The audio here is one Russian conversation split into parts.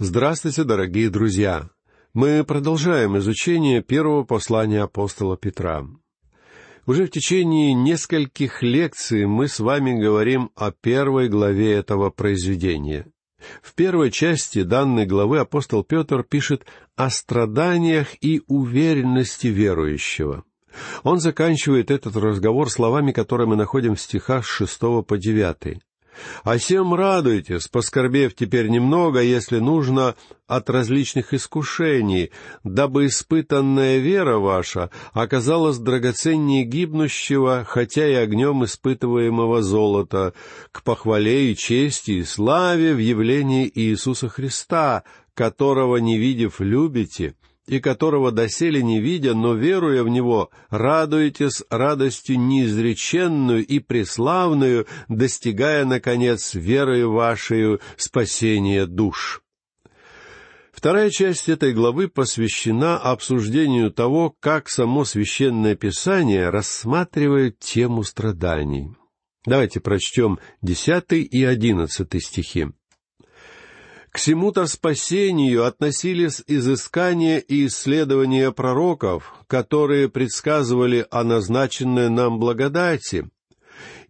Здравствуйте, дорогие друзья! Мы продолжаем изучение первого послания апостола Петра. Уже в течение нескольких лекций мы с вами говорим о первой главе этого произведения. В первой части данной главы апостол Петр пишет о страданиях и уверенности верующего. Он заканчивает этот разговор словами, которые мы находим в стихах с шестого по девятый. А всем радуйтесь, поскорбев теперь немного, если нужно, от различных искушений, дабы испытанная вера ваша оказалась драгоценнее гибнущего, хотя и огнем испытываемого золота, к похвале и чести и славе в явлении Иисуса Христа, которого, не видев, любите, и которого доселе не видя, но веруя в Него, радуетесь радостью неизреченную и преславную, достигая, наконец, верою вашей спасения душ». Вторая часть этой главы посвящена обсуждению того, как само священное писание рассматривает тему страданий. Давайте прочтем десятый и одиннадцатый стихи. К всему-то спасению относились изыскания и исследования пророков, которые предсказывали о назначенной нам благодати,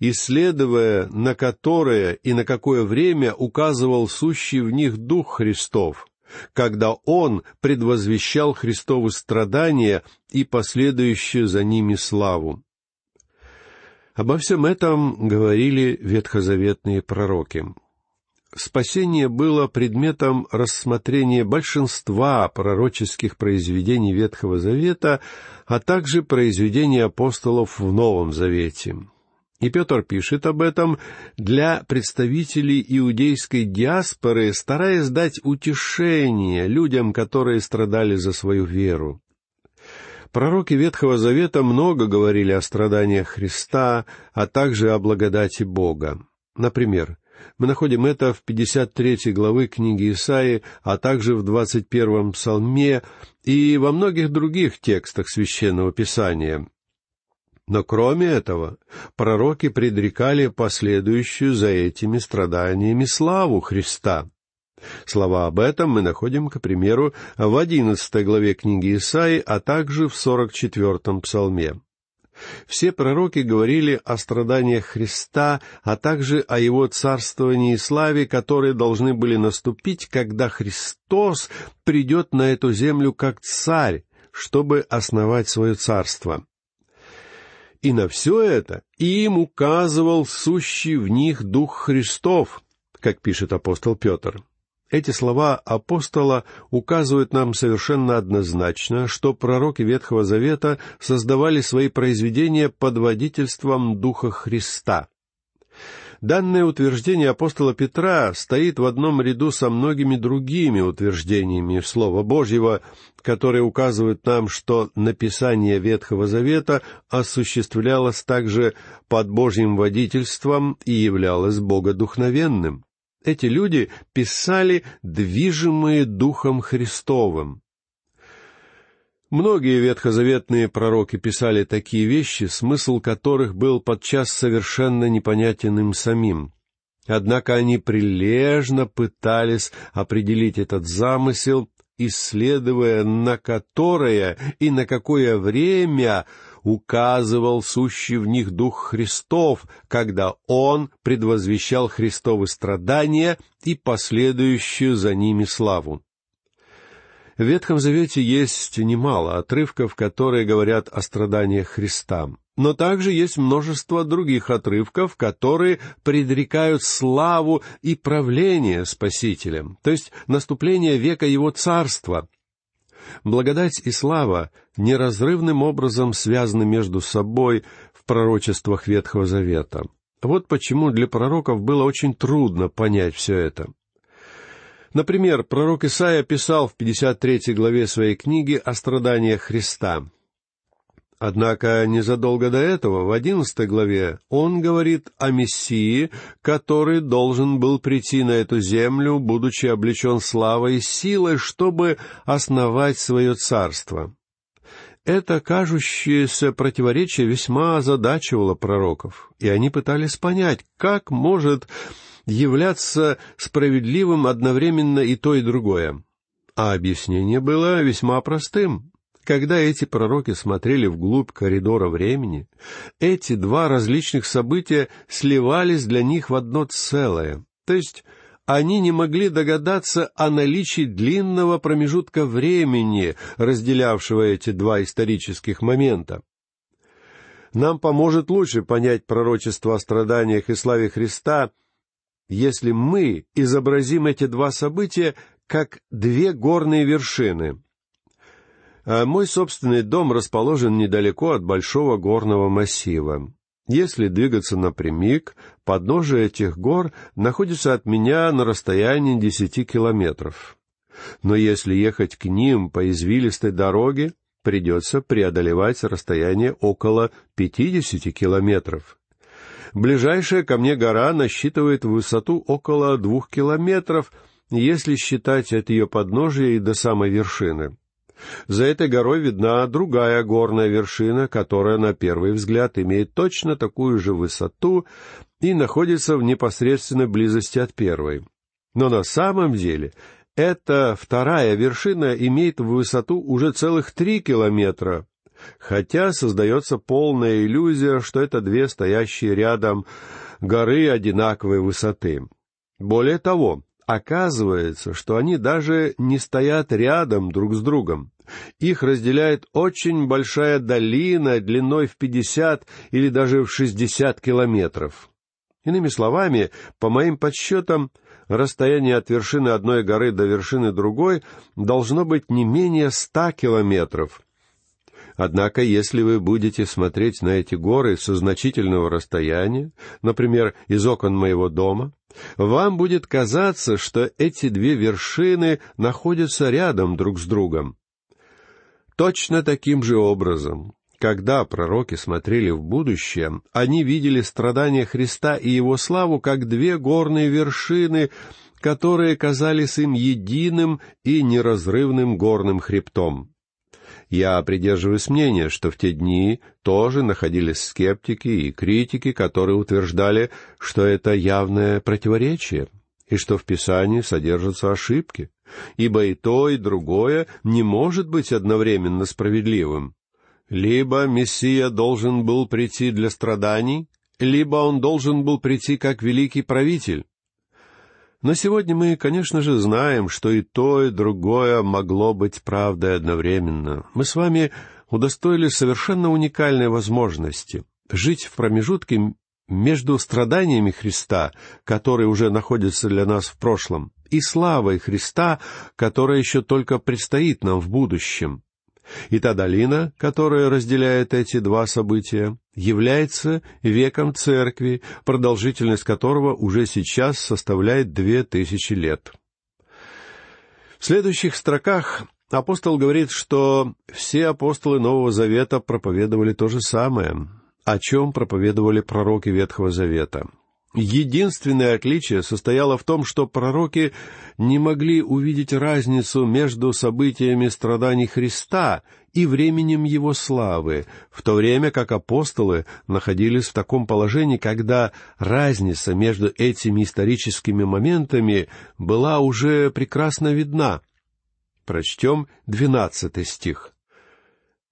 исследуя на которое и на какое время указывал сущий в них Дух Христов, когда Он предвозвещал Христовы страдания и последующую за ними славу. Обо всем этом говорили ветхозаветные пророки спасение было предметом рассмотрения большинства пророческих произведений Ветхого Завета, а также произведений апостолов в Новом Завете. И Петр пишет об этом для представителей иудейской диаспоры, стараясь дать утешение людям, которые страдали за свою веру. Пророки Ветхого Завета много говорили о страданиях Христа, а также о благодати Бога. Например, мы находим это в 53 главы книги Исаии, а также в 21-м псалме и во многих других текстах Священного Писания. Но кроме этого, пророки предрекали последующую за этими страданиями славу Христа. Слова об этом мы находим, к примеру, в одиннадцатой главе книги Исаии, а также в сорок четвертом псалме. Все пророки говорили о страданиях Христа, а также о Его царствовании и славе, которые должны были наступить, когда Христос придет на эту землю как царь, чтобы основать свое царство. И на все это им указывал сущий в них Дух Христов, как пишет апостол Петр. Эти слова апостола указывают нам совершенно однозначно, что пророки Ветхого Завета создавали свои произведения под водительством Духа Христа. Данное утверждение апостола Петра стоит в одном ряду со многими другими утверждениями Слова Божьего, которые указывают нам, что написание Ветхого Завета осуществлялось также под Божьим водительством и являлось богодухновенным. Эти люди писали, движимые Духом Христовым. Многие ветхозаветные пророки писали такие вещи, смысл которых был подчас совершенно непонятен им самим. Однако они прилежно пытались определить этот замысел, исследуя на которое и на какое время указывал сущий в них Дух Христов, когда Он предвозвещал Христовы страдания и последующую за ними славу. В Ветхом Завете есть немало отрывков, которые говорят о страданиях Христа. Но также есть множество других отрывков, которые предрекают славу и правление Спасителем, то есть наступление века Его Царства, Благодать и слава неразрывным образом связаны между собой в пророчествах Ветхого Завета. Вот почему для пророков было очень трудно понять все это. Например, пророк Исаия писал в 53 главе своей книги о страданиях Христа. Однако незадолго до этого, в одиннадцатой главе, он говорит о Мессии, который должен был прийти на эту землю, будучи облечен славой и силой, чтобы основать свое царство. Это кажущееся противоречие весьма озадачивало пророков, и они пытались понять, как может являться справедливым одновременно и то, и другое? А объяснение было весьма простым. Когда эти пророки смотрели вглубь коридора времени, эти два различных события сливались для них в одно целое. То есть они не могли догадаться о наличии длинного промежутка времени, разделявшего эти два исторических момента. Нам поможет лучше понять пророчество о страданиях и славе Христа, если мы изобразим эти два события как две горные вершины. А мой собственный дом расположен недалеко от большого горного массива. Если двигаться напрямик, подножие этих гор находится от меня на расстоянии десяти километров. Но если ехать к ним по извилистой дороге, придется преодолевать расстояние около пятидесяти километров. Ближайшая ко мне гора насчитывает высоту около двух километров, если считать от ее подножия и до самой вершины. За этой горой видна другая горная вершина, которая на первый взгляд имеет точно такую же высоту и находится в непосредственной близости от первой. Но на самом деле эта вторая вершина имеет высоту уже целых три километра, хотя создается полная иллюзия, что это две стоящие рядом горы одинаковой высоты. Более того, Оказывается, что они даже не стоят рядом друг с другом. Их разделяет очень большая долина длиной в пятьдесят или даже в шестьдесят километров. Иными словами, по моим подсчетам, расстояние от вершины одной горы до вершины другой должно быть не менее ста километров. Однако, если вы будете смотреть на эти горы со значительного расстояния, например, из окон моего дома, вам будет казаться, что эти две вершины находятся рядом друг с другом. Точно таким же образом, когда пророки смотрели в будущее, они видели страдания Христа и Его славу как две горные вершины, которые казались им единым и неразрывным горным хребтом. Я придерживаюсь мнения, что в те дни тоже находились скептики и критики, которые утверждали, что это явное противоречие, и что в Писании содержатся ошибки, ибо и то, и другое не может быть одновременно справедливым. Либо Мессия должен был прийти для страданий, либо он должен был прийти как великий правитель. Но сегодня мы, конечно же, знаем, что и то, и другое могло быть правдой одновременно. Мы с вами удостоились совершенно уникальной возможности жить в промежутке между страданиями Христа, которые уже находятся для нас в прошлом, и славой Христа, которая еще только предстоит нам в будущем. И та долина, которая разделяет эти два события, является веком церкви, продолжительность которого уже сейчас составляет две тысячи лет. В следующих строках апостол говорит, что все апостолы Нового Завета проповедовали то же самое, о чем проповедовали пророки Ветхого Завета — Единственное отличие состояло в том, что пророки не могли увидеть разницу между событиями страданий Христа и временем Его славы, в то время как апостолы находились в таком положении, когда разница между этими историческими моментами была уже прекрасно видна. Прочтем двенадцатый стих.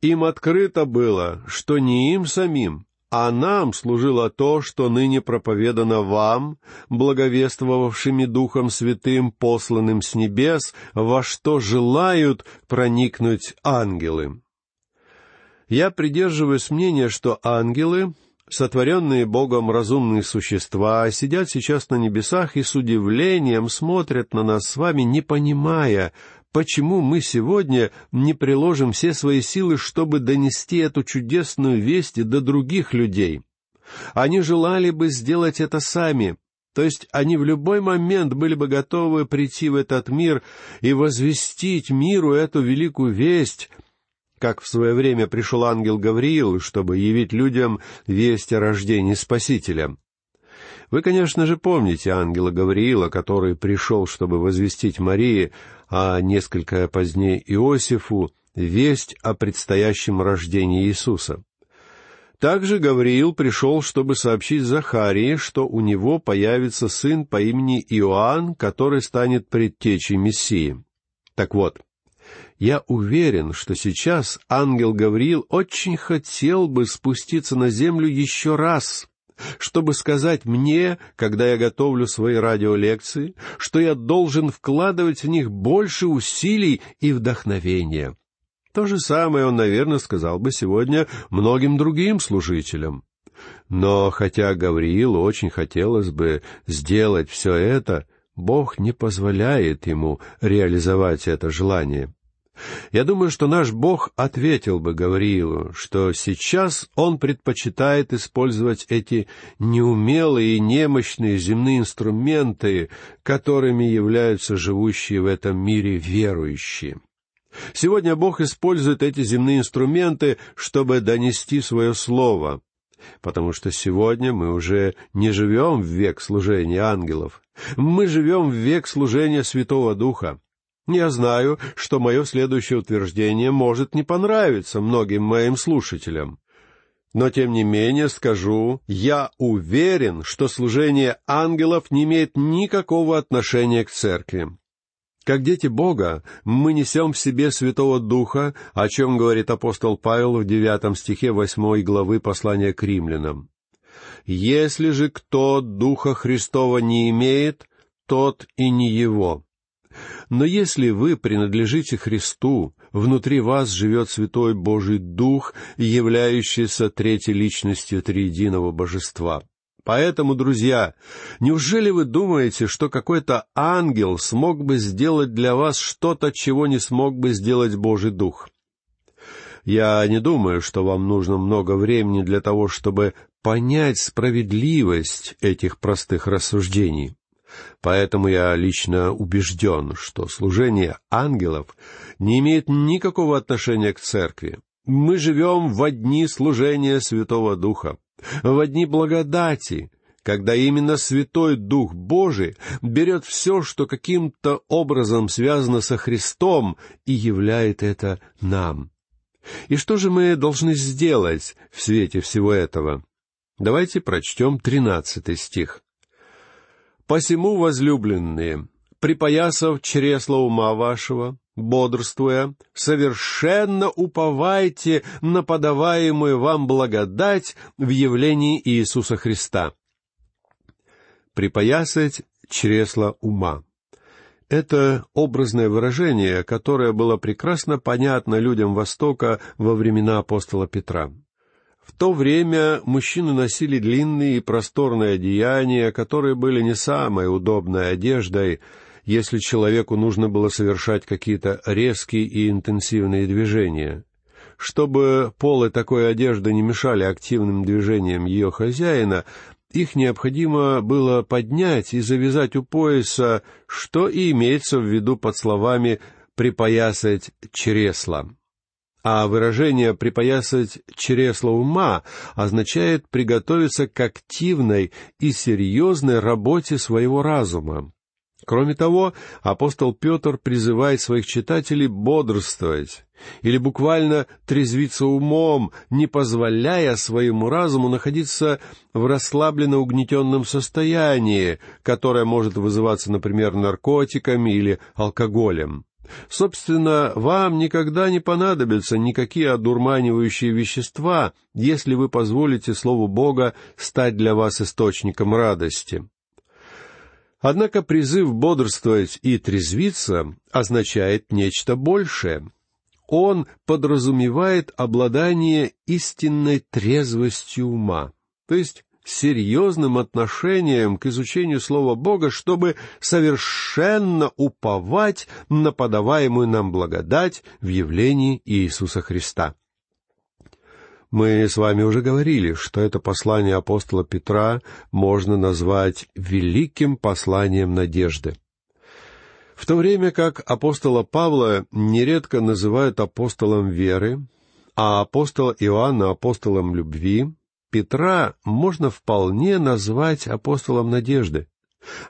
«Им открыто было, что не им самим, а нам служило то, что ныне проповедано вам, благовествовавшими Духом Святым, посланным с небес, во что желают проникнуть ангелы. Я придерживаюсь мнения, что ангелы, сотворенные Богом разумные существа, сидят сейчас на небесах и с удивлением смотрят на нас с вами, не понимая, почему мы сегодня не приложим все свои силы, чтобы донести эту чудесную весть до других людей. Они желали бы сделать это сами, то есть они в любой момент были бы готовы прийти в этот мир и возвестить миру эту великую весть, как в свое время пришел ангел Гавриил, чтобы явить людям весть о рождении Спасителя. Вы, конечно же, помните ангела Гавриила, который пришел, чтобы возвестить Марии а несколько позднее Иосифу, весть о предстоящем рождении Иисуса. Также Гавриил пришел, чтобы сообщить Захарии, что у него появится сын по имени Иоанн, который станет предтечей Мессии. Так вот, я уверен, что сейчас ангел Гавриил очень хотел бы спуститься на землю еще раз, чтобы сказать мне, когда я готовлю свои радиолекции, что я должен вкладывать в них больше усилий и вдохновения. То же самое он, наверное, сказал бы сегодня многим другим служителям. Но хотя Гавриилу очень хотелось бы сделать все это, Бог не позволяет ему реализовать это желание. Я думаю, что наш Бог ответил бы Гавриилу, что сейчас он предпочитает использовать эти неумелые и немощные земные инструменты, которыми являются живущие в этом мире верующие. Сегодня Бог использует эти земные инструменты, чтобы донести свое слово, потому что сегодня мы уже не живем в век служения ангелов, мы живем в век служения Святого Духа. Я знаю, что мое следующее утверждение может не понравиться многим моим слушателям. Но, тем не менее, скажу, я уверен, что служение ангелов не имеет никакого отношения к церкви. Как дети Бога, мы несем в себе Святого Духа, о чем говорит апостол Павел в девятом стихе восьмой главы послания к римлянам. «Если же кто Духа Христова не имеет, тот и не его». Но если вы принадлежите Христу, внутри вас живет Святой Божий Дух, являющийся третьей личностью Триединого Божества. Поэтому, друзья, неужели вы думаете, что какой-то ангел смог бы сделать для вас что-то, чего не смог бы сделать Божий Дух? Я не думаю, что вам нужно много времени для того, чтобы понять справедливость этих простых рассуждений. Поэтому я лично убежден, что служение ангелов не имеет никакого отношения к церкви. Мы живем в одни служения Святого Духа в одни благодати, когда именно Святой Дух Божий берет все, что каким-то образом связано со Христом, и являет это нам. И что же мы должны сделать в свете всего этого? Давайте прочтем тринадцатый стих. «Посему, возлюбленные, припоясав чресло ума вашего, бодрствуя, совершенно уповайте на подаваемую вам благодать в явлении Иисуса Христа. Припоясать чресло ума. Это образное выражение, которое было прекрасно понятно людям Востока во времена апостола Петра. В то время мужчины носили длинные и просторные одеяния, которые были не самой удобной одеждой, если человеку нужно было совершать какие-то резкие и интенсивные движения. Чтобы полы такой одежды не мешали активным движениям ее хозяина, их необходимо было поднять и завязать у пояса, что и имеется в виду под словами «припоясать чресла». А выражение «припоясать чресло ума» означает приготовиться к активной и серьезной работе своего разума. Кроме того, апостол Петр призывает своих читателей бодрствовать, или буквально трезвиться умом, не позволяя своему разуму находиться в расслабленно угнетенном состоянии, которое может вызываться, например, наркотиками или алкоголем. Собственно, вам никогда не понадобятся никакие одурманивающие вещества, если вы позволите Слову Бога стать для вас источником радости. Однако призыв бодрствовать и трезвиться означает нечто большее. Он подразумевает обладание истинной трезвостью ума, то есть серьезным отношением к изучению Слова Бога, чтобы совершенно уповать на подаваемую нам благодать в явлении Иисуса Христа. Мы с вами уже говорили, что это послание апостола Петра можно назвать великим посланием надежды. В то время как апостола Павла нередко называют апостолом веры, а апостола Иоанна апостолом любви, Петра можно вполне назвать апостолом надежды.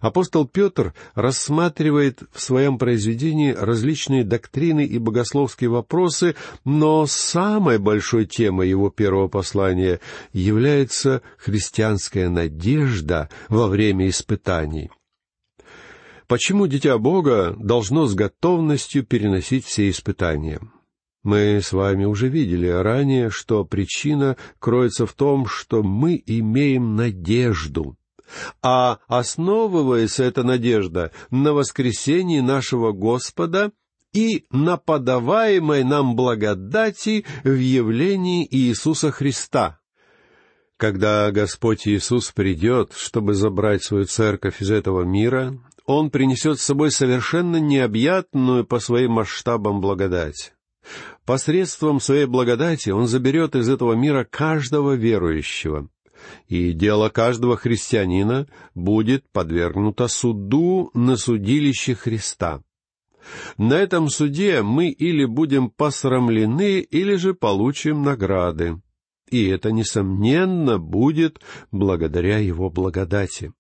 Апостол Петр рассматривает в своем произведении различные доктрины и богословские вопросы, но самой большой темой его первого послания является христианская надежда во время испытаний. Почему Дитя Бога должно с готовностью переносить все испытания? Мы с вами уже видели ранее, что причина кроется в том, что мы имеем надежду — а основывается эта надежда на воскресении нашего Господа и на подаваемой нам благодати в явлении Иисуса Христа. Когда Господь Иисус придет, чтобы забрать свою церковь из этого мира, Он принесет с собой совершенно необъятную по своим масштабам благодать. Посредством своей благодати Он заберет из этого мира каждого верующего — и дело каждого христианина будет подвергнуто суду на судилище Христа. На этом суде мы или будем посрамлены, или же получим награды. И это, несомненно, будет благодаря Его благодати.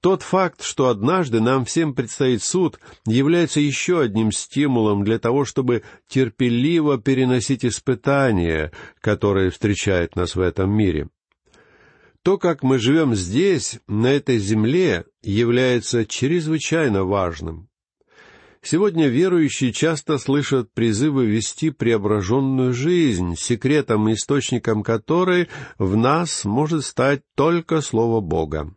Тот факт, что однажды нам всем предстоит суд, является еще одним стимулом для того, чтобы терпеливо переносить испытания, которые встречают нас в этом мире. То, как мы живем здесь, на этой земле, является чрезвычайно важным. Сегодня верующие часто слышат призывы вести преображенную жизнь, секретом и источником которой в нас может стать только Слово Бога.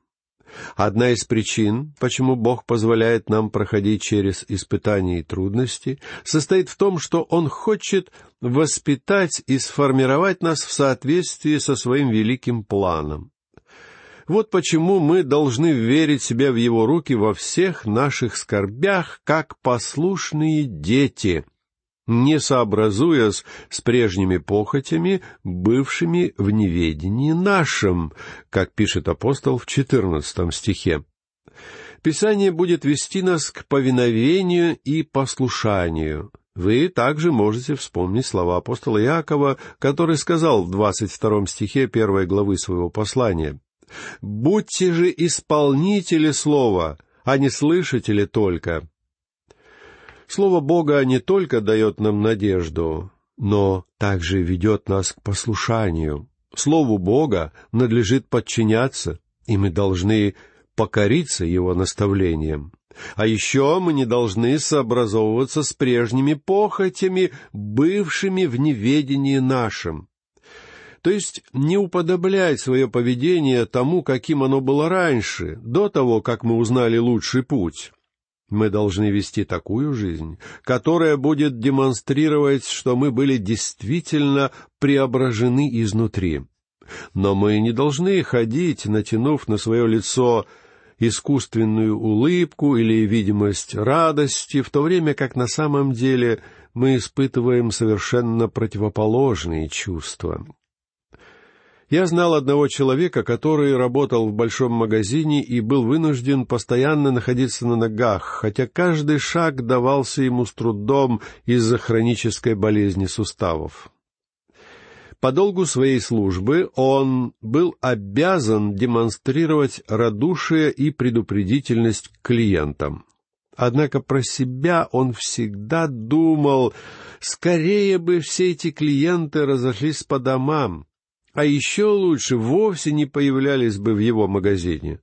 Одна из причин, почему Бог позволяет нам проходить через испытания и трудности, состоит в том, что Он хочет воспитать и сформировать нас в соответствии со своим великим планом. Вот почему мы должны верить себя в Его руки во всех наших скорбях, как послушные дети, не сообразуясь с прежними похотями, бывшими в неведении нашем, как пишет апостол в четырнадцатом стихе. Писание будет вести нас к повиновению и послушанию. Вы также можете вспомнить слова апостола Иакова, который сказал в двадцать втором стихе первой главы своего послания. Будьте же исполнители слова, а не слышатели только. Слово Бога не только дает нам надежду, но также ведет нас к послушанию. Слову Бога надлежит подчиняться, и мы должны покориться Его наставлениям. А еще мы не должны сообразовываться с прежними похотями, бывшими в неведении нашем. То есть не уподоблять свое поведение тому, каким оно было раньше, до того, как мы узнали лучший путь. Мы должны вести такую жизнь, которая будет демонстрировать, что мы были действительно преображены изнутри. Но мы не должны ходить, натянув на свое лицо искусственную улыбку или видимость радости, в то время как на самом деле мы испытываем совершенно противоположные чувства. Я знал одного человека, который работал в большом магазине и был вынужден постоянно находиться на ногах, хотя каждый шаг давался ему с трудом из-за хронической болезни суставов. По долгу своей службы он был обязан демонстрировать радушие и предупредительность клиентам. Однако про себя он всегда думал, скорее бы все эти клиенты разошлись по домам, а еще лучше вовсе не появлялись бы в его магазине.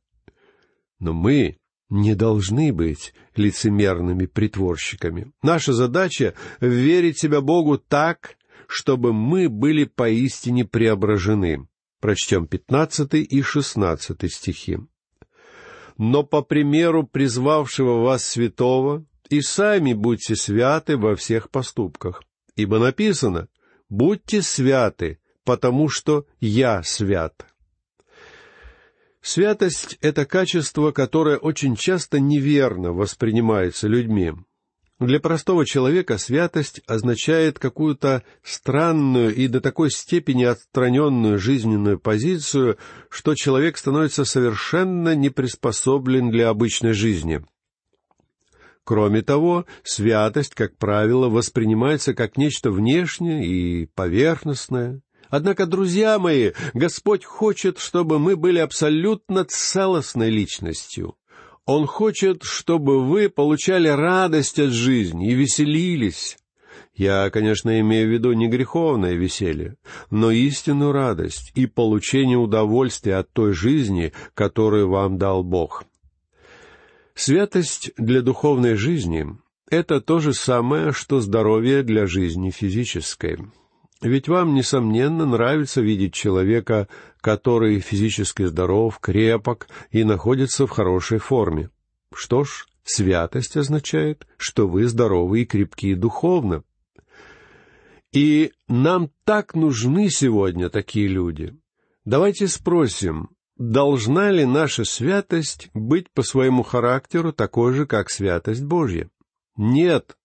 Но мы не должны быть лицемерными притворщиками. Наша задача — верить себя Богу так, чтобы мы были поистине преображены. Прочтем пятнадцатый и шестнадцатый стихи. «Но по примеру призвавшего вас святого, и сами будьте святы во всех поступках, ибо написано, будьте святы, потому что я свят. Святость — это качество, которое очень часто неверно воспринимается людьми. Для простого человека святость означает какую-то странную и до такой степени отстраненную жизненную позицию, что человек становится совершенно не приспособлен для обычной жизни. Кроме того, святость, как правило, воспринимается как нечто внешнее и поверхностное. Однако, друзья мои, Господь хочет, чтобы мы были абсолютно целостной личностью. Он хочет, чтобы вы получали радость от жизни и веселились. Я, конечно, имею в виду не греховное веселье, но истинную радость и получение удовольствия от той жизни, которую вам дал Бог. Святость для духовной жизни — это то же самое, что здоровье для жизни физической. Ведь вам, несомненно, нравится видеть человека, который физически здоров, крепок и находится в хорошей форме. Что ж, святость означает, что вы здоровы и крепки духовно. И нам так нужны сегодня такие люди. Давайте спросим, должна ли наша святость быть по своему характеру такой же, как святость Божья? Нет.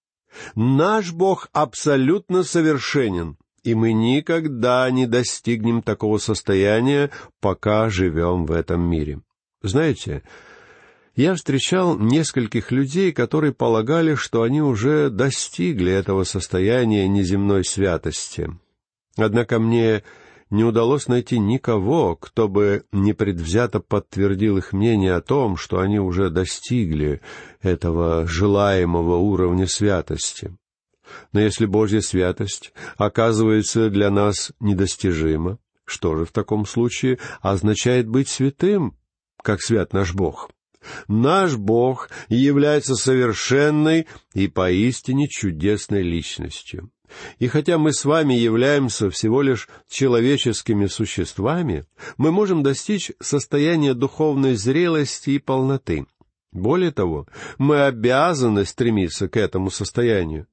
Наш Бог абсолютно совершенен, и мы никогда не достигнем такого состояния, пока живем в этом мире. Знаете, я встречал нескольких людей, которые полагали, что они уже достигли этого состояния неземной святости. Однако мне не удалось найти никого, кто бы непредвзято подтвердил их мнение о том, что они уже достигли этого желаемого уровня святости. Но если Божья святость оказывается для нас недостижима, что же в таком случае означает быть святым, как свят наш Бог? Наш Бог является совершенной и поистине чудесной личностью. И хотя мы с вами являемся всего лишь человеческими существами, мы можем достичь состояния духовной зрелости и полноты. Более того, мы обязаны стремиться к этому состоянию.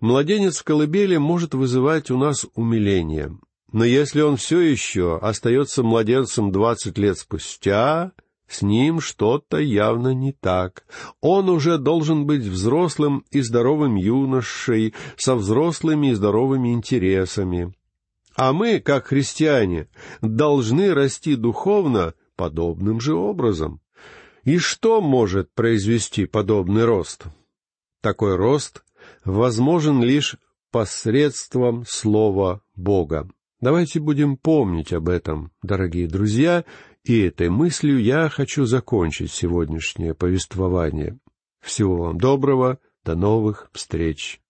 Младенец в колыбели может вызывать у нас умиление, но если он все еще остается младенцем двадцать лет спустя, с ним что-то явно не так. Он уже должен быть взрослым и здоровым юношей, со взрослыми и здоровыми интересами. А мы, как христиане, должны расти духовно подобным же образом. И что может произвести подобный рост? Такой рост возможен лишь посредством Слова Бога. Давайте будем помнить об этом, дорогие друзья, и этой мыслью я хочу закончить сегодняшнее повествование. Всего вам доброго, до новых встреч.